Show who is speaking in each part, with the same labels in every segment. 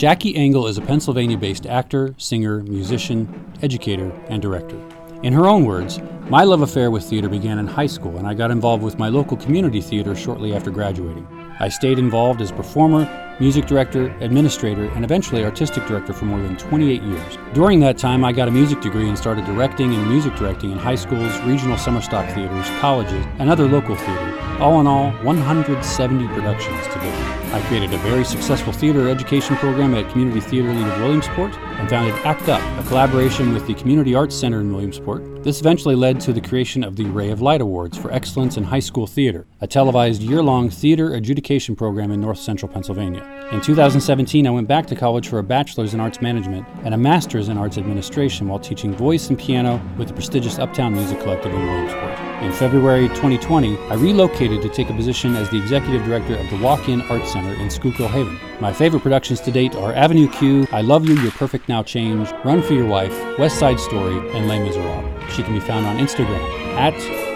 Speaker 1: Jacquie Engel is a Pennsylvania based actor, singer, musician, educator, and director. In her own words, my love affair with theater began in high school, and I got involved with my local community theater shortly after graduating. I stayed involved as a performer, music director, administrator, and eventually artistic director for more than 28 years. During that time, I got a music degree and started directing and music directing in high schools, regional summer stock theaters, colleges, and other local theater. All in all, 170 productions to date. I created a very successful theater education program at Community Theater League of Williamsport and founded ACT UP, a collaboration with the Community Arts Center in Williamsport. This eventually led to the creation of the Ray of Light Awards for Excellence in High School Theater, a televised year long theater adjudication program in north central Pennsylvania. In 2017, I went back to college for a bachelor's in arts management and a master's in arts administration while teaching voice and piano with the prestigious Uptown Music Collective in Williamsport. In February 2020, I relocated to take a position as the executive director of the Walk In Arts Center in Schuylkill Haven. My favorite productions to date are Avenue Q, I Love You, You're Perfect Now Change, Run for Your Wife, West Side Story, and Les Miserables. She can be found on Instagram at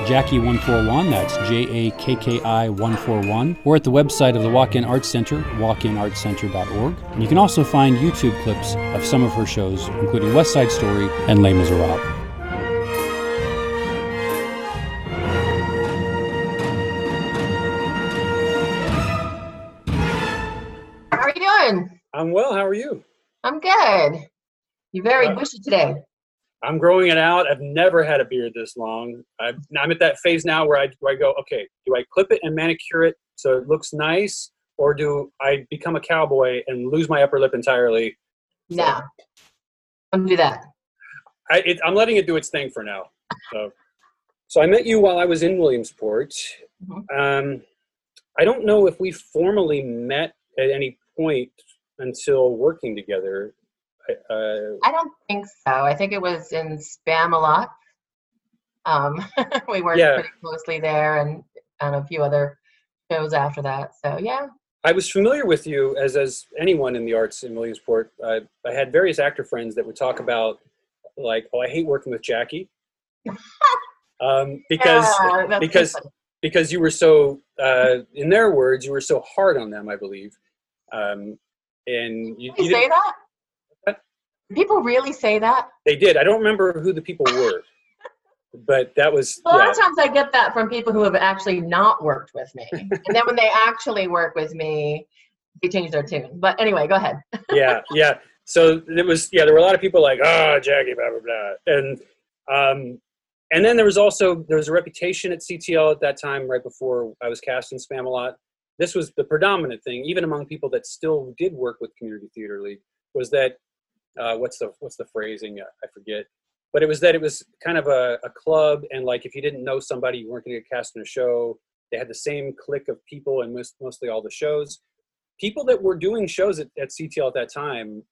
Speaker 1: jakki141, that's J A K K I 141, or at the website of the Walk In Arts Center, walkinartscenter.org. And you can also find YouTube clips of some of her shows, including West Side Story and Les Miserables.
Speaker 2: I'm
Speaker 3: good. You're very
Speaker 2: Uh,
Speaker 3: bushy today.
Speaker 2: I'm growing it out. I've never had a beard this long. I've, I'm at that phase now where I, where I go, okay, do I clip it and manicure it so it looks nice, or do I become a cowboy and lose my upper lip entirely?
Speaker 3: No. Don't do that.
Speaker 2: I, it, I'm letting it do its thing for now. So, so I met you while I was in Williamsport.
Speaker 3: Mhm.
Speaker 2: Um, I don't know if we formally met at any point until working together. I- Uh,
Speaker 3: I don't think so. I think it was in Spamalot. Um, we worked
Speaker 2: Yeah.
Speaker 3: pretty closely there and on a few other shows after that. So yeah.
Speaker 2: I was familiar with you as as anyone in the arts in Williamsport. I, I had various actor friends that would talk about like, oh, I hate working with Jacquie, um, because
Speaker 3: Yeah,
Speaker 2: because because you were so, uh, in their words, you were so hard on them. I believe, um, and you,
Speaker 3: you say that? People really say that?
Speaker 2: they did. I don't remember who the people were, but that was
Speaker 3: A lot
Speaker 2: yeah.
Speaker 3: of times I get that from people who have actually not worked with me. and then when they actually work with me, they change their tune. But anyway, go ahead.
Speaker 2: yeah, yeah. So it was yeah. There were a lot of people like, ah, Jacquie, blah blah blah, and um, and then there was also there was a reputation at CTL at that time, right before I was cast in Spamalot. This was the predominant thing, even among people that still did work with Community Theater League, was that uh, what's the what's the phrasing? Uh, I forget. But it was that it was kind of a, a club, and like if you didn't know somebody, you weren't going to get cast in a show. They had the same clique of people, and most, mostly all the shows. People that were doing shows at, at CTL at that time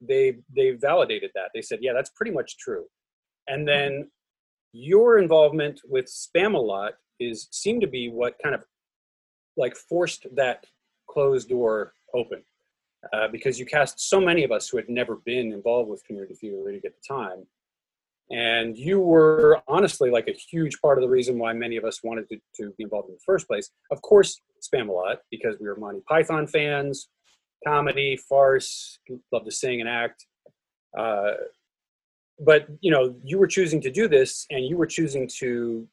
Speaker 2: they they validated that. They said, yeah, that's pretty much true. And then your involvement with Spamalot is seemed to be what kind of like forced that closed door open. Uh, because you cast so many of us who had never been involved with community theater at the time. And you were honestly like a huge part of the reason why many of us wanted to, to be involved in the first place. Of course, Spamalot because we were Monty Python fans, comedy, farce, love to sing and act. Uh, but you know, you were choosing to do this, and you were choosing to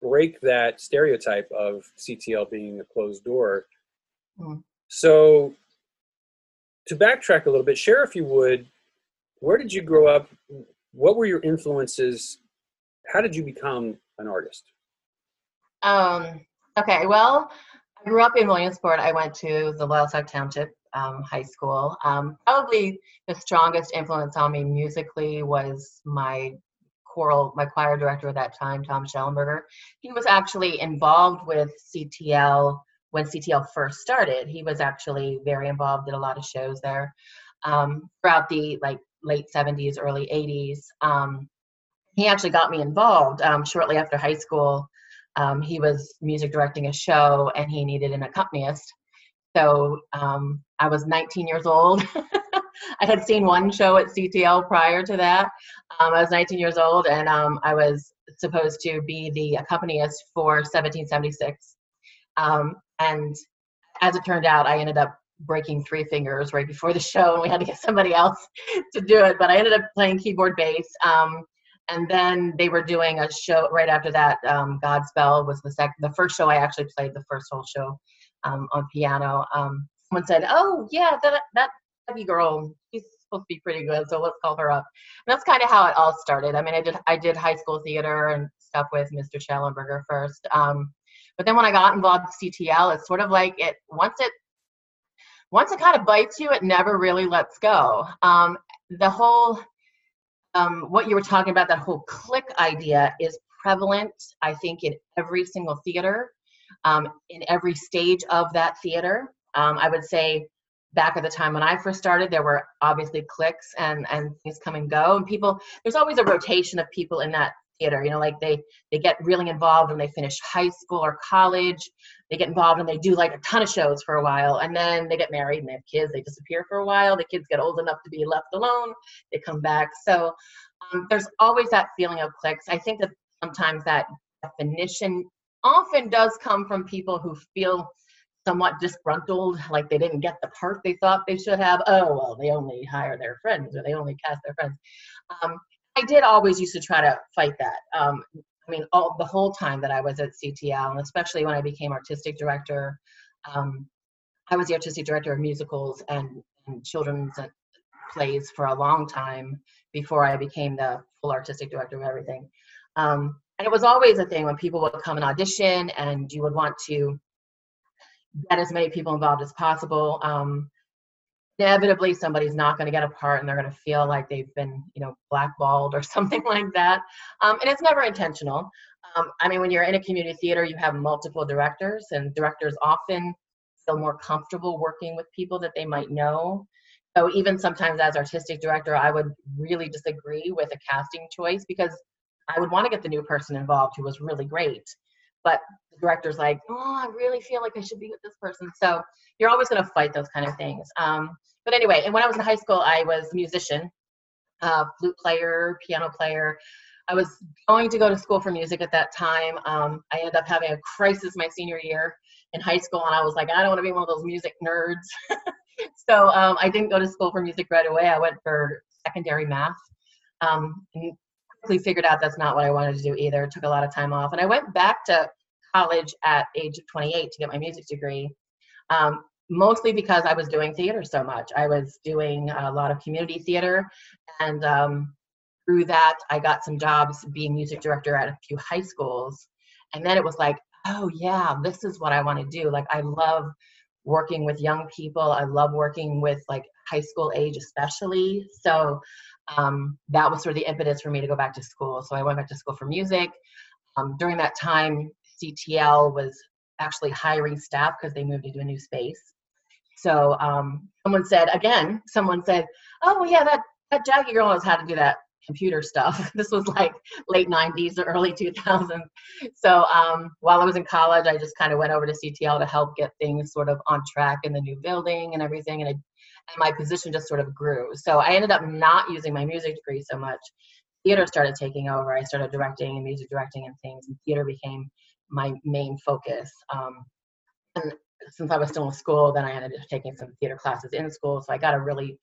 Speaker 2: break that stereotype of CTL being a closed door.
Speaker 3: Mm.
Speaker 2: So, to backtrack a little bit, share if you would, where did you grow up? What were your influences? How did you become an artist?
Speaker 3: Um, okay, well, I grew up in Williamsport. I went to the Loyalsock Township um, High School. Um, probably the strongest influence on me musically was my choral, my choir director at that time, Tom Schellenberger. He was actually involved with CTL when CTL first started. He was actually very involved, did a lot of shows there um, throughout the like late 70s, early 80s. Um, he actually got me involved um, shortly after high school um, he was music directing a show and he needed an accompanist. So um, I was 19 years old. I had seen one show at CTL prior to that. Um, I was 19 years old and um, I was supposed to be the accompanist for 1776. Um, and as it turned out, I ended up breaking three fingers right before the show, and we had to get somebody else to do it. But I ended up playing keyboard bass. Um, and then they were doing a show right after that. Um, Godspell was the the first show I actually played the first whole show um, on piano. Someone said, "Oh yeah, that that Debbie girl, she's supposed to be pretty good, so let's call her up." And that's kind of how it all started. I mean, I did I did high school theater and stuff with Mr. Schellenberger first. Um, but then when I got involved with CTL, it's sort of like it once it once it kind of bites you, it never really lets go. Um, the whole um, what you were talking about, that whole clique idea is prevalent, I think, in every single theater, um, in every stage of that theater. Um, I would say back at the time when I first started, there were obviously cliques and, and things come and go. And people, there's always a rotation of people in that theater you know like they they get really involved when they finish high school or college. They get involved and they do like a ton of shows for a while and then they get married and they have kids they disappear for a while the kids get old enough to be left alone they come back. So um, there's always that feeling of cliques. I think that sometimes that definition often does come from people who feel somewhat disgruntled like they didn't get the part they thought they should have oh well they only hire their friends or they only cast their friends um, I did always used to try to fight that. Um, I mean, all the whole time that I was at CTL, and especially when I became artistic director, um, I was the artistic director of musicals and, and children's plays for a long time before I became the full artistic director of everything. Um, and it was always a thing when people would come and audition, and you would want to get as many people involved as possible. Um, inevitably somebody's not going to get a part and they're going to feel like they've been you know blackballed or something like that. Um, and it's never intentional. Um, i mean when you're in a community theater you have multiple directors and directors often feel more comfortable working with people that they might know. So even sometimes as artistic director i would really disagree with a casting choice because i would want to get the new person involved who was really great but the director's like oh i really feel like i should be with this person so you're always going to fight those kind of things um, but anyway, and when I was in high school, I was a musician, uh, flute player, piano player. I was going to go to school for music at that time. Um, I ended up having a crisis my senior year in high school, and I was like, I don't want to be one of those music nerds. so um, I didn't go to school for music right away. I went for secondary math. Um, quickly figured out that's not what I wanted to do either. It took a lot of time off. And I went back to college at age of 28 to get my music degree. Um, mostly because I was doing theater so much. I was doing a lot of community theater, and um, through that, I got some jobs being music director at a few high schools. And then it was like, oh, yeah, this is what I want to do. Like, I love working with young people, I love working with like high school age, especially. So, um, that was sort of the impetus for me to go back to school. So, I went back to school for music. Um, during that time, CTL was actually hiring staff because they moved into a new space. So um, someone said again, someone said, "Oh well, yeah, that that Jacquie girl knows how to do that computer stuff." this was like late '90s or early 2000s. So um, while I was in college, I just kind of went over to CTL to help get things sort of on track in the new building and everything, and, I, and my position just sort of grew. So I ended up not using my music degree so much. Theater started taking over. I started directing and music directing and things, and theater became my main focus. Um, and since I was still in school, then I ended up taking some theater classes in school. So I got a really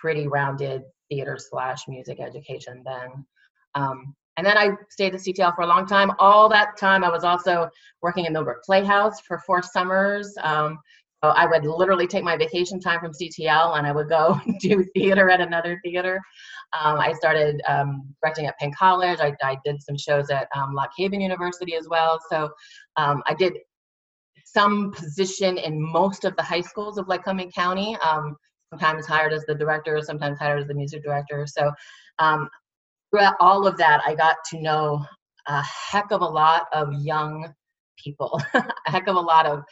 Speaker 3: pretty rounded theater slash music education then. Um, and then I stayed at CTL for a long time. All that time, I was also working in Millbrook Playhouse for four summers. Um, I would literally take my vacation time from CTL and I would go do theater at another theater. Um, I started um, directing at Penn College. I, I did some shows at um, Lock Haven University as well. So um, I did some position in most of the high schools of Lycoming County. Um, sometimes hired as the director, sometimes hired as the music director. So um, throughout all of that, I got to know a heck of a lot of young people, a heck of a lot of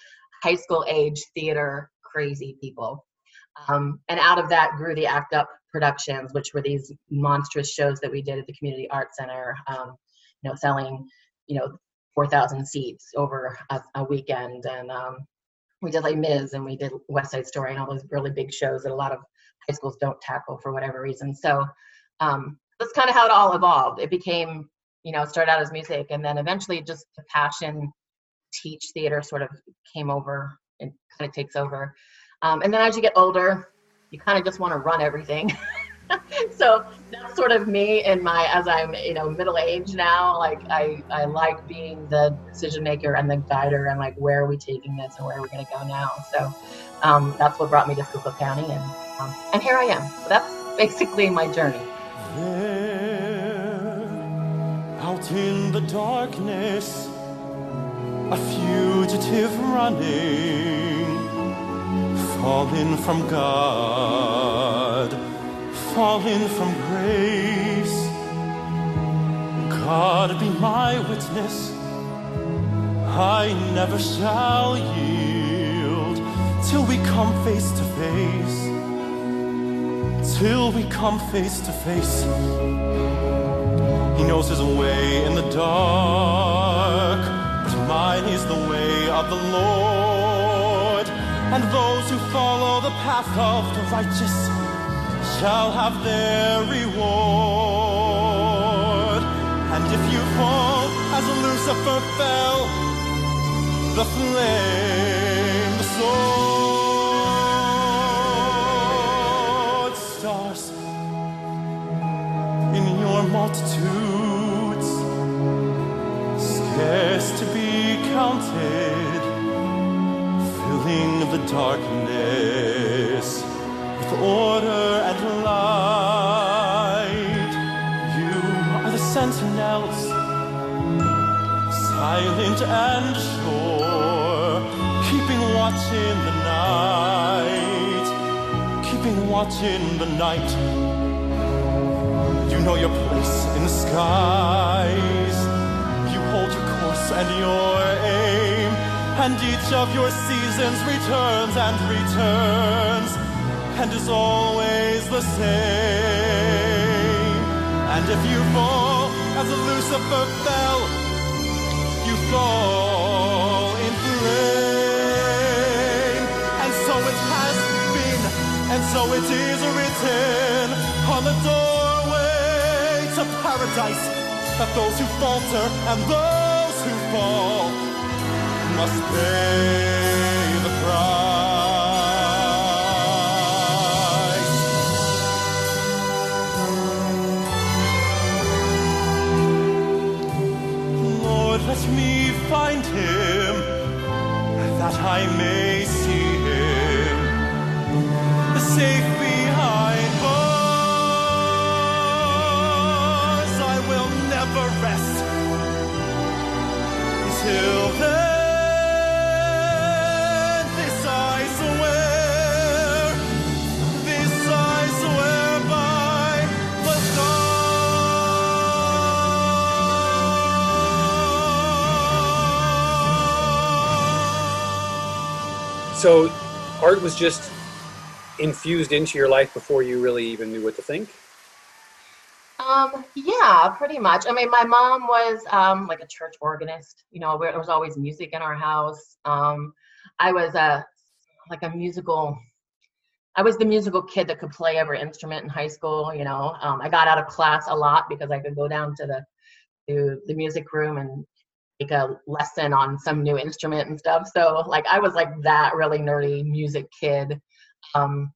Speaker 3: high school age theater crazy people. Um, and out of that grew the Act Up productions, which were these monstrous shows that we did at the Community Arts Center, um, you know, selling, you know, 4,000 seats over a, a weekend. And um, we did like Miz and we did West Side Story and all those really big shows that a lot of high schools don't tackle for whatever reason. So um, that's kind of how it all evolved. It became, you know, started out as music and then eventually just the passion teach theater sort of came over and kind of takes over. Um, and then as you get older, you kind of just want to run everything. so that's sort of me in my as I'm you know middle age now. Like I I like being the decision maker and the guider and like where are we taking this and where are we going to go now. So um, that's what brought me to Schuylkill County and um, and here I am. So that's basically my journey.
Speaker 4: There, out in the darkness, a fugitive running, fallen from God, fallen from grace. God be my witness, I never shall yield till we come face to face till we come face to face. He knows his way in the dark, is the way of the Lord. And those who follow the path of the righteous shall have their reward. And if you fall as Lucifer fell, the flame, sword, stars in your multitudes, filling the darkness with order and light. You are the sentinels, silent and sure, keeping watch in the night, keeping watch in the night. You know your place in the skies. And your aim, and each of your seasons returns and returns, and is always the same. And if you fall as Lucifer fell, you fall in flame. And so it has been, and so it is written on the doorway to paradise that those who falter and those who fall must pay the price. Lord, let me find him that I may see him safe until then. This I swear, this I swear by the stars.
Speaker 2: So, art was just infused into your life before you really even knew what to think.
Speaker 3: Um, yeah, pretty much. I mean, my mom was um, like a church organist. You know, there was always music in our house. Um, I was a like a musical. I was the musical kid that could play every instrument in high school. You know, um, I got out of class a lot because I could go down to the to the music room and take a lesson on some new instrument and stuff. So, like, I was like that really nerdy music kid. Um,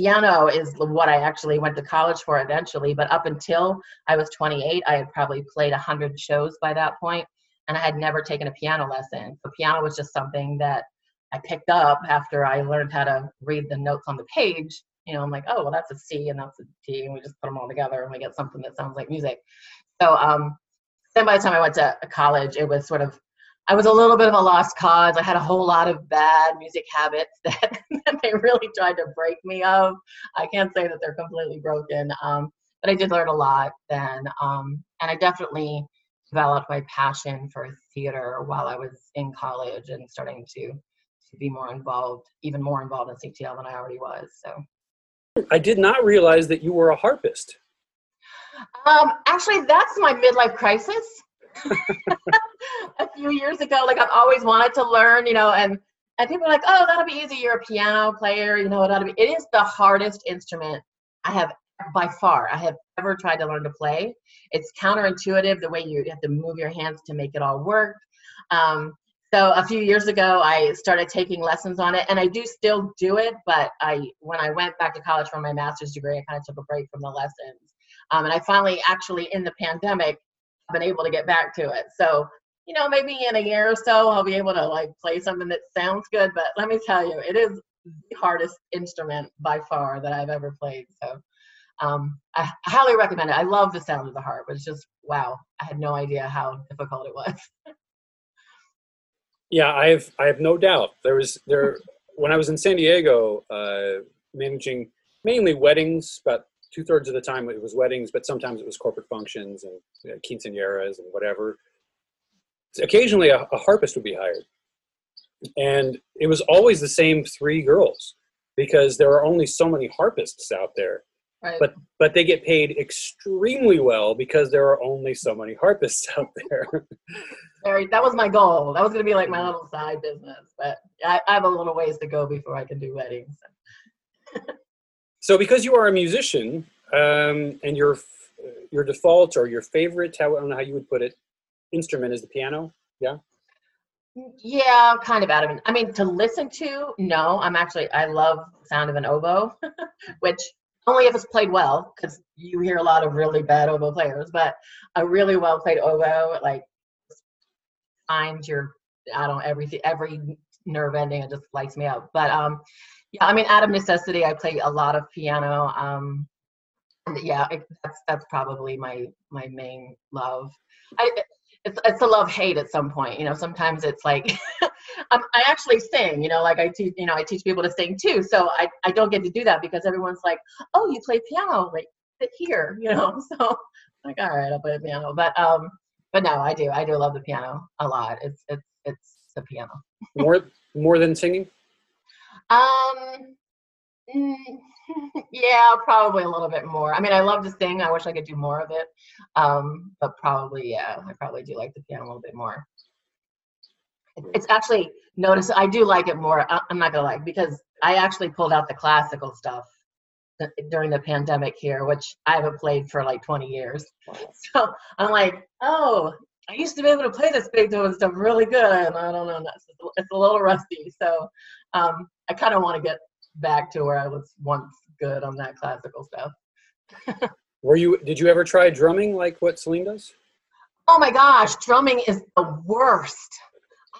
Speaker 3: piano is what I actually went to college for eventually, but up until I was 28, I had probably played 100 shows by that point, and I had never taken a piano lesson. So piano was just something that I picked up after I learned how to read the notes on the page. You know, I'm like, oh, well, that's a C and that's a D, and we just put them all together and we get something that sounds like music. So um, then by the time I went to college, it was sort of I was a little bit of a lost cause. I had a whole lot of bad music habits that, that they really tried to break me of. I can't say that they're completely broken, um, but I did learn a lot then. Um, and I definitely developed my passion for theater while I was in college and starting to, to be more involved, even more involved in CTL than I already was. So.
Speaker 2: I did not realize that you were a harpist.
Speaker 3: Um, actually, that's my midlife crisis. a few years ago, like I've always wanted to learn, you know, and and people are like, oh, that'll be easy. You're a piano player, you know, that'll be. It is the hardest instrument I have by far I have ever tried to learn to play. It's counterintuitive the way you have to move your hands to make it all work. Um, so a few years ago, I started taking lessons on it, and I do still do it. But I, when I went back to college for my master's degree, I kind of took a break from the lessons, um, and I finally, actually, in the pandemic, been able to get back to it. So, you know, maybe in a year or so, I'll be able to like play something that sounds good. But let me tell you, it is the hardest instrument by far that I've ever played. So, um, I highly recommend it. I love the sound of the harp. But it's just wow. I had no idea how difficult it was.
Speaker 2: Yeah, I have I have no doubt. There was there when I was in San Diego, uh, managing mainly weddings. About two thirds of the time it was weddings, but sometimes it was corporate functions and you know, quinceañeras and whatever. Occasionally, a, a harpist would be hired, and it was always the same three girls because there are only so many harpists out there.
Speaker 3: Right.
Speaker 2: But but they get paid extremely well because there are only so many harpists out there.
Speaker 3: Very, that was my goal. That was going to be like my little side business, but I, I have a little ways to go before I can do weddings.
Speaker 2: So, because you are a musician, um, and your your default or your favorite, how, I don't know how you would put it, instrument is the piano. Yeah.
Speaker 3: Yeah, kind of out of it. I mean, to listen to, no. I'm actually, I love the sound of an oboe, which only if it's played well, because you hear a lot of really bad oboe players. But a really well played oboe, like finds your, I don't everything, every nerve ending, it just lights me up. But um, yeah, I mean, out of necessity, I play a lot of piano. Um, yeah, it, that's that's probably my my main love. I, it's it's a love hate at some point. You know, sometimes it's like I actually sing. You know, like I teach you know I teach people to sing too. So I I don't get to do that because everyone's like, oh, you play piano, like sit here. You know, so i like all right, I'll play the piano. But um, but no, I do I do love the piano a lot. It's it's it's the piano.
Speaker 2: More more than singing.
Speaker 3: Um, mm, yeah, probably a little bit more. I mean, I love to sing. I wish I could do more of it. Um, but probably, yeah, I probably do like the piano a little bit more. It's actually notice I do like it more. I'm not gonna lie because I actually pulled out the classical stuff during the pandemic here, which I haven't played for like 20 years. So I'm like, oh, I used to be able to play this Beethoven stuff really good, and I don't know, it's a little rusty. So um, I kind of want to get back to where I was once good on that classical stuff.
Speaker 2: Were you? Did you ever try drumming like what Celine does?
Speaker 3: Oh my gosh, drumming is the worst.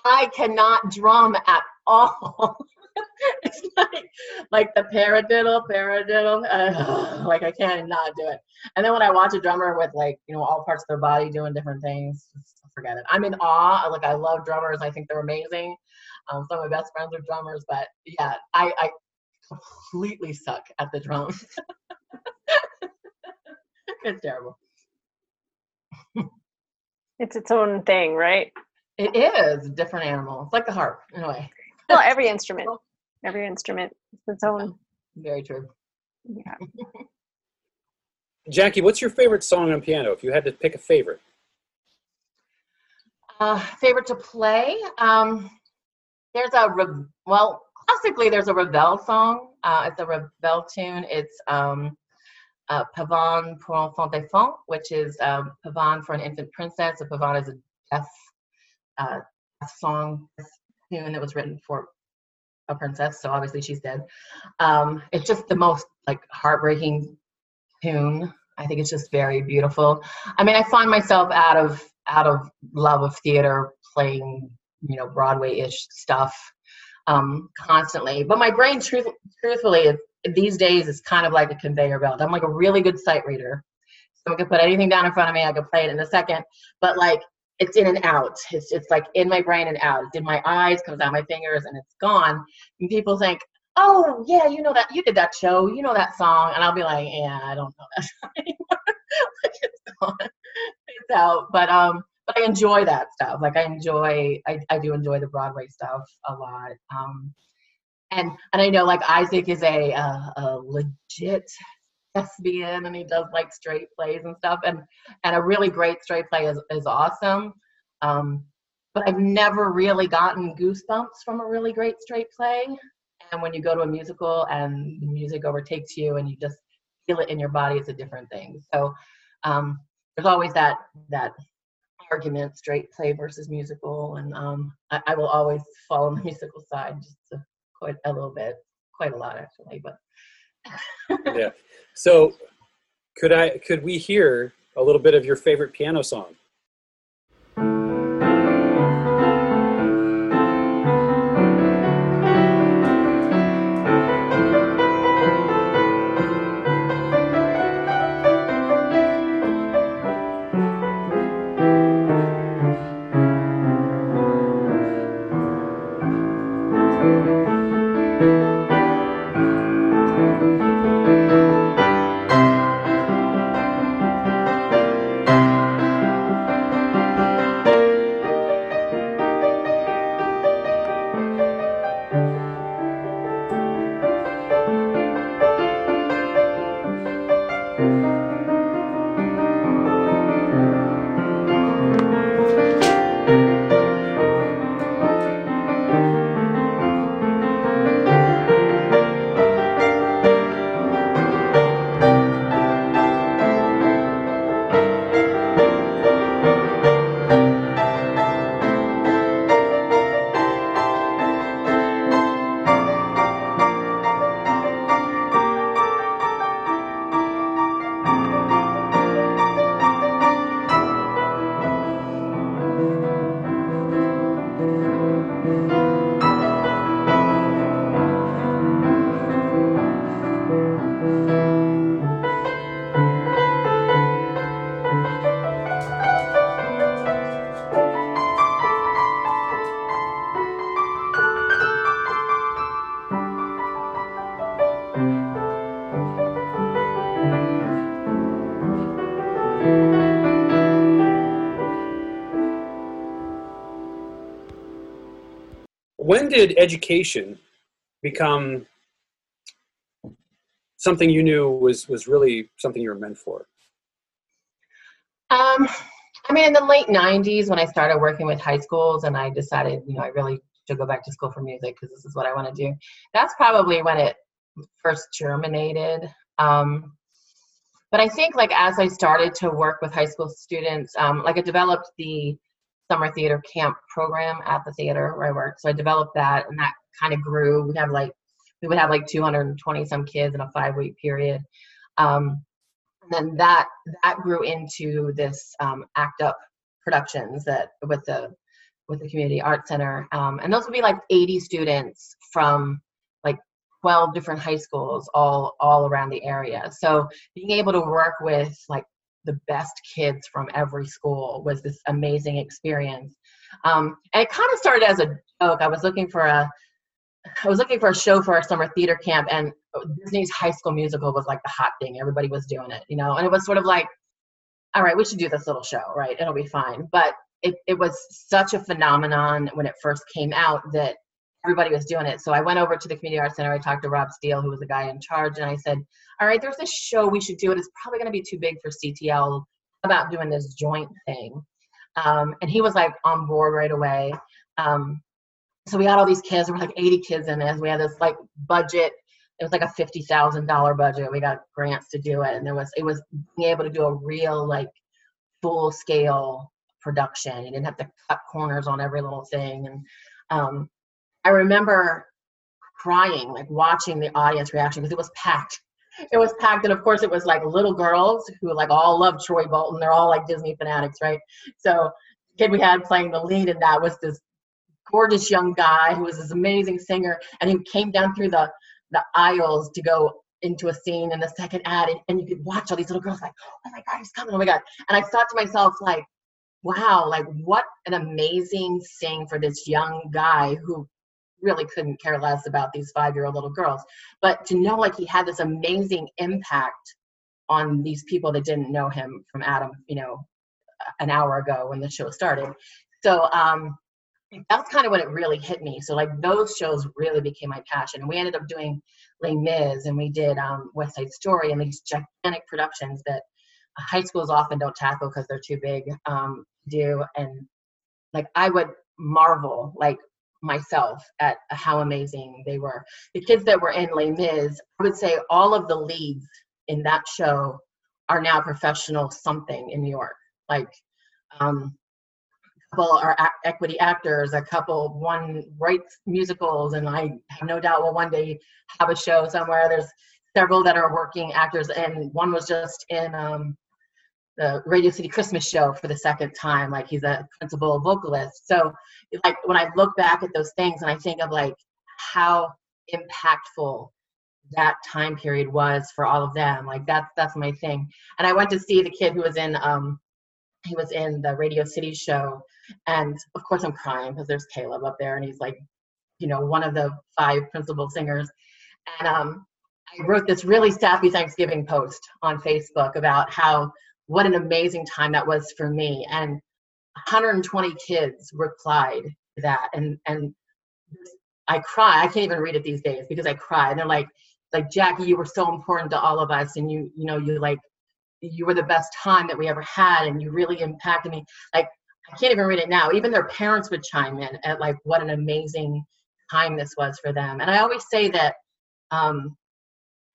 Speaker 3: I cannot drum at all. it's like like the paradiddle, paradiddle. Uh, like I can't do it. And then when I watch a drummer with like you know all parts of their body doing different things, forget it. I'm in awe. Like I love drummers. I think they're amazing. Um, some of my best friends are drummers, but yeah, I, I completely suck at the drums. it's terrible.
Speaker 5: It's its own thing, right?
Speaker 3: It is a different animal. It's like the harp in a way.
Speaker 5: Well, every instrument, every instrument is its own.
Speaker 3: Very true.
Speaker 5: Yeah.
Speaker 2: Jacquie, what's your favorite song on piano? If you had to pick a favorite.
Speaker 3: Uh, favorite to play? Um, there's a re- well, classically there's a Ravel song. Uh, it's a Ravel tune. It's um, uh, Pavane pour enfant défunt, which is um, Pavane for an infant princess. So Pavane is a death, uh, song tune that was written for a princess. So obviously she's dead. Um, it's just the most like heartbreaking tune. I think it's just very beautiful. I mean, I find myself out of out of love of theater playing, you know, Broadway-ish stuff um, constantly. But my brain, truth, truthfully, these days is kind of like a conveyor belt. I'm like a really good sight reader. So I can put anything down in front of me. I can play it in a second. But like, it's in and out. It's it's like in my brain and out. It's in my eyes, comes out my fingers, and it's gone. And people think, oh yeah, you know that you did that show, you know that song, and I'll be like, yeah, I don't know that song anymore. it's gone, it's out. But um, but I enjoy that stuff. Like I enjoy, I I do enjoy the Broadway stuff a lot. Um, and and I know like Isaac is a uh, a legit thespian and he does like straight plays and stuff and and a really great straight play is, is awesome um but i've never really gotten goosebumps from a really great straight play and when you go to a musical and the music overtakes you and you just feel it in your body it's a different thing so um there's always that that argument, straight play versus musical, and um, I, I will always follow the musical side just a, quite a little bit, quite a lot actually. But
Speaker 2: yeah. So, could I could we hear a little bit of your favorite piano song? Did education become something you knew was was really something you were meant for?
Speaker 3: Um, I mean, in the late '90s, when I started working with high schools, and I decided, you know, I really should go back to school for music because this is what I want to do. That's probably when it first germinated. Um, but I think, like, as I started to work with high school students, um, like, I developed the summer theater camp program at the theater where I work. So I developed that, and that kind of grew. We have like we would have like 220 some kids in a five week period. Um, and then that that grew into this um, act up productions that with the with the community art center um, and those would be like 80 students from like 12 different high schools all all around the area so being able to work with like the best kids from every school was this amazing experience. Um, and it kind of started as a joke. I was looking for a I was looking for a show for our summer theater camp, and Disney's High School Musical was like the hot thing. Everybody was doing it, you know. And it was sort of like, all right, we should do this little show, right? It'll be fine. But it, it was such a phenomenon when it first came out that everybody was doing it. So I went over to the community arts center. I talked to Rob Steele, who was the guy in charge, and I said, "All right, there's this show we should do. It is probably going to be too big for CTL about doing this joint thing." Um, and he was like on board right away. Um, so we had all these kids. There were like 80 kids in this. We had this like budget. It was like a fifty thousand dollar budget. We got grants to do it, and there was it was being able to do a real like full scale production. You didn't have to cut corners on every little thing, and um, I remember crying, like watching the audience reaction because it was packed. It was packed, and of course, it was like little girls who like all love Troy Bolton. They're all like Disney fanatics, right? So, kid we had playing the lead in that was this gorgeous young guy who was this amazing singer, and he came down through the the aisles to go into a scene in the second ad, and, and you could watch all these little girls like, oh my god, he's coming, oh my god. And I thought to myself, like, wow, like what an amazing thing for this young guy who really couldn't care less about these five year old little girls. But to know like he had this amazing impact on these people that didn't know him from Adam, you know, an hour ago when the show started. So um, that's kind of when it really hit me. So like those shows really became my passion. And we ended up doing Les Mis and we did um, West Side Story and these gigantic productions that high schools often don't tackle because they're too big um, to do. And like I would marvel like myself at how amazing they were. The kids that were in Les Mis, I would say all of the leads in that show are now professional something in New York. Like, um, a couple are a- equity actors, a couple one writes musicals, and I have no doubt will one day have a show somewhere. There's several that are working actors, and one was just in um, the Radio City Christmas show for the second time. Like he's a principal vocalist. So like when I look back at those things and I think of like how impactful that time period was for all of them. Like that's that's my thing. And I went to see the kid who was in um he was in the Radio City show and of course I'm crying because there's Caleb up there and he's like, you know, one of the five principal singers. And um I wrote this really sappy Thanksgiving post on Facebook about how what an amazing time that was for me. And 120 kids replied to that. And and I cry. I can't even read it these days because I cry. And they're like, like Jacquie, you were so important to all of us, and you, you know, you like, you were the best time that we ever had, and you really impacted me. Like, I can't even read it now. Even their parents would chime in at like what an amazing time this was for them. And I always say that, um,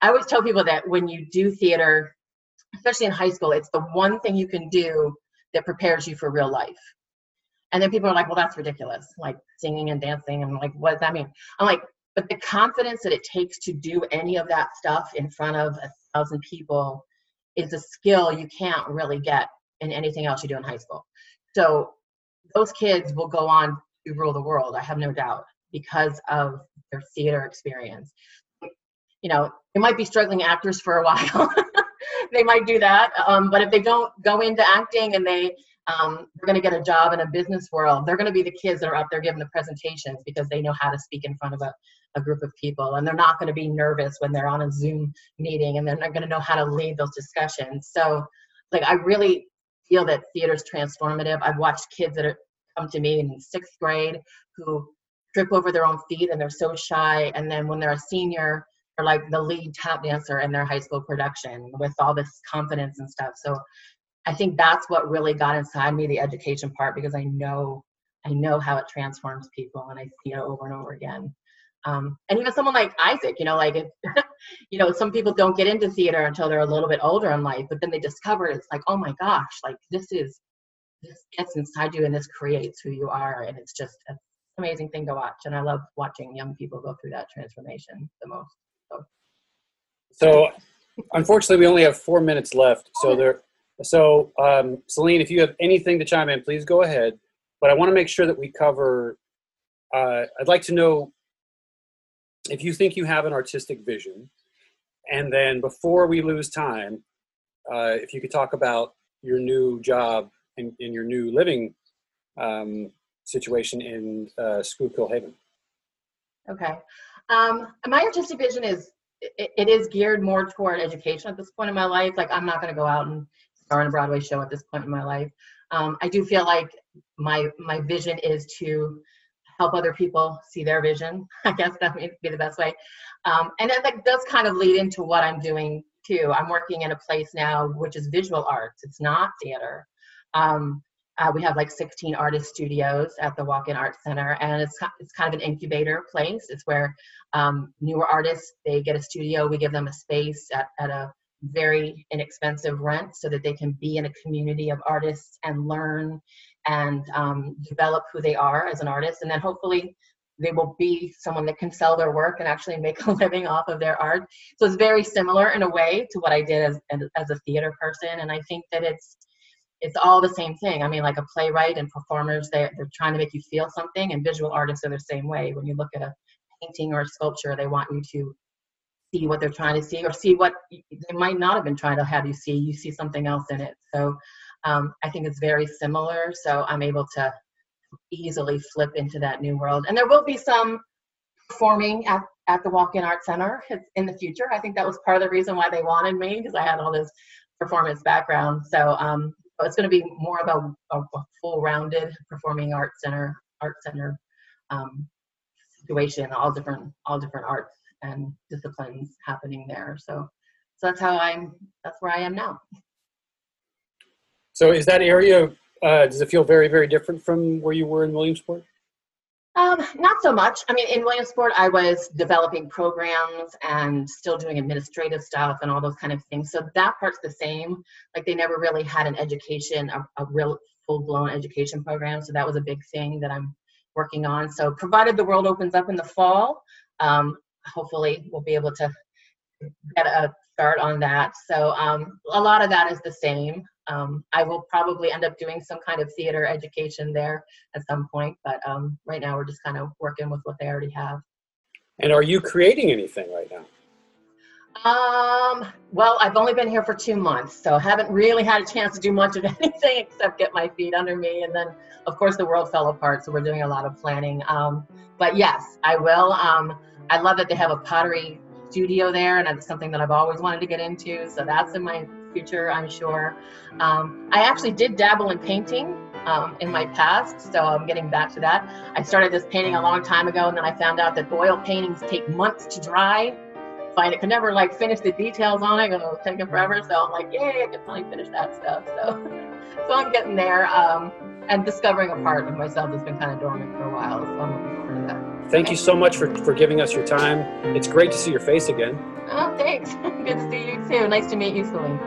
Speaker 3: I always tell people that when you do theater, especially in high school, it's the one thing you can do that prepares you for real life. And then people are like, well, that's ridiculous, like singing and dancing. And like, what does that mean? I'm like, but the confidence that it takes to do any of that stuff in front of a thousand people is a skill you can't really get in anything else you do in high school. So those kids will go on to rule the world, I have no doubt, because of their theater experience. You know, they might be struggling actors for a while. They might do that. Um, but if they don't go into acting and they um, they're going to get a job in a business world. They're going to be the kids that are up there giving the presentations because they know how to speak in front of a, a group of people. And they're not going to be nervous when they're on a Zoom meeting and they're not going to know how to lead those discussions. So, like, I really feel that theater is transformative. I've watched kids that are come to me in sixth grade who trip over their own feet and they're so shy. And then when they're a senior, they're like the lead tap dancer in their high school production with all this confidence and stuff. So I think that's what really got inside me, the education part, because I know I know how it transforms people and I see it over and over again. Um, and even someone like Isaac, you know, like, if, you know, some people don't get into theater until they're a little bit older in life, but then they discover it's like, oh my gosh, like this is, this gets inside you and this creates who you are. And it's just an amazing thing to watch. And I love watching young people go through that transformation the most. So,
Speaker 2: unfortunately, we only have four minutes left. So there, so, um, Celine, if you have anything to chime in, please go ahead. But I want to make sure that we cover. Uh, I'd like to know if you think you have an artistic vision, and then before we lose time, uh, if you could talk about your new job and in, in, your new living um, situation in uh, Schuylkill Haven.
Speaker 3: Okay. Um, my artistic vision is it, it is geared more toward education at this point in my life. Like I'm not going to go out and star in a Broadway show at this point in my life. Um, I do feel like my my vision is to help other people see their vision. I guess that may be the best way. Um, and then that does kind of lead into what I'm doing too. I'm working in a place now which is visual arts. It's not theater. Um, uh, we have like 16 artist studios at the Walk-In Art Center, and it's it's kind of an incubator place. It's where um, newer artists they get a studio. We give them a space at, at a very inexpensive rent so that they can be in a community of artists and learn and um, develop who they are as an artist and then hopefully they will be someone that can sell their work and actually make a living off of their art so it's very similar in a way to what i did as, as a theater person and i think that it's it's all the same thing. I mean like a playwright and performers they're, they're trying to make you feel something and visual artists are the same way. When you look at a painting or a sculpture they want you to see what they're trying to see or see what they might not have been trying to have you see. You see something else in it. So um, i think it's very similar. So i'm able to easily flip into that new world. And there will be some performing at, at the walk-in art center in the future. I think that was part of the reason why they wanted me because i had all this performance background. So um, it's going to be more of a, a, a full rounded performing arts center art center um, situation all different all different arts and disciplines happening there. So, so that's how I'm. That's where I am now.
Speaker 2: So, is that area? Uh, does it feel very, very different from where you were in Williamsport?
Speaker 3: Um, not so much. I mean, in Williamsport, I was developing programs and still doing administrative stuff and all those kind of things. So that part's the same. Like they never really had an education, a, a real full-blown education program. So that was a big thing that I'm working on. So provided the world opens up in the fall, um, hopefully we'll be able to get a start on that. So um, a lot of that is the same. Um, I will probably end up doing some kind of theater education there at some point, but um, right now we're just kind of working with what they already have.
Speaker 2: And are you creating anything right now?
Speaker 3: Um, well, I've only been here for two months, so I haven't really had a chance to do much of anything except get my feet under me. And then, of course, the world fell apart, so we're doing a lot of planning. Um, but yes, I will. Um, I love that they have a pottery studio there, and it's something that I've always wanted to get into. So that's in my future, I'm sure. Um, I actually did dabble in painting um, in my past, so I'm getting back to that. I started this painting a long time ago, and then I found out that oil paintings take months to dry. Find it could never like finish the details on it, it'll take them forever. So I'm like, yay, I can finally finish that stuff. So, so I'm getting there. Um, and discovering a part of myself that's been kind of dormant for a while. So I'm looking forward to that.
Speaker 2: Thank you so much for, for giving us your time. It's great to see your face again.
Speaker 3: Oh, thanks. Good to see you too. Nice to meet you, Celine.